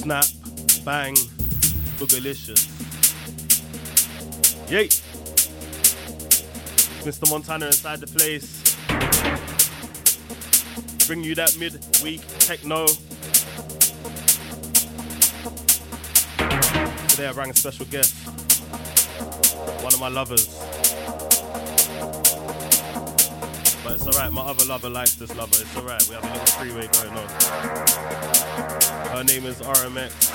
Snap, bang, boogalicious. Yay! Mr. Montana inside the place. Bring you that mid-week techno. Today I bring a special guest. One of my lovers. But it's alright, my other lover likes this lover. It's alright, we have a little freeway going on. Her name is RMX.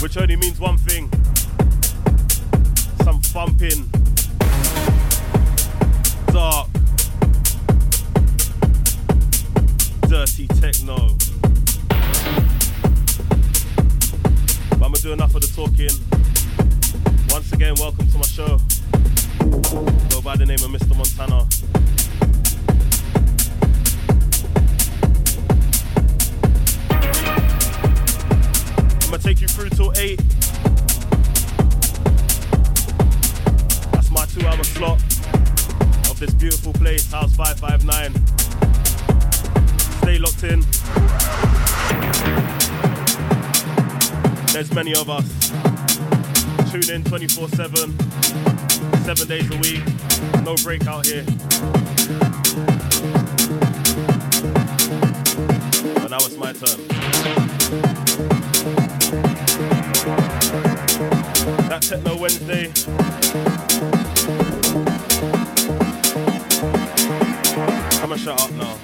Which only means one thing. Some thumping, dark, dirty techno. But I'ma do enough of the talking. Once again, welcome many of us. Tune in 24 7, seven days a week. No break out here. But now it's my turn. That Techno Wednesday. I'm gonna shut up now.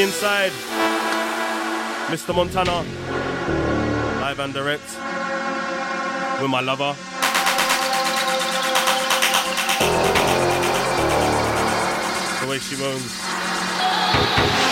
Inside. Mr. Montana. Live and direct. With my lover. The way she moans.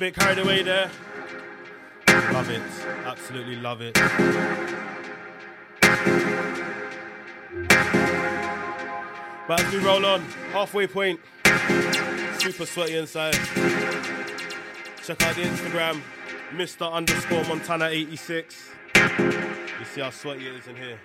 Bit carried away there. Love it. Absolutely love it. But as we roll on, halfway point. Super sweaty inside. Check out the Instagram, Mr. underscore Montana 86. You see how sweaty it is in here.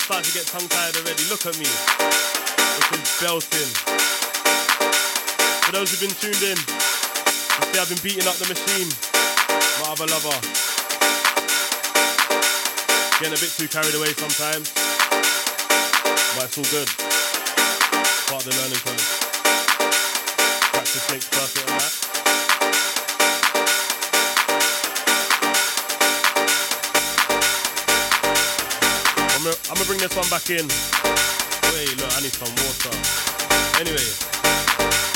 Starting to get tongue tied already. Look at me. Is belting. For those who've been tuned in, you see I've been beating up the machine. My other lover. Getting a bit too carried away sometimes. But it's all good. Part of the learning curve. Practice makes come back in. Wait, look, I need some water. Anyway.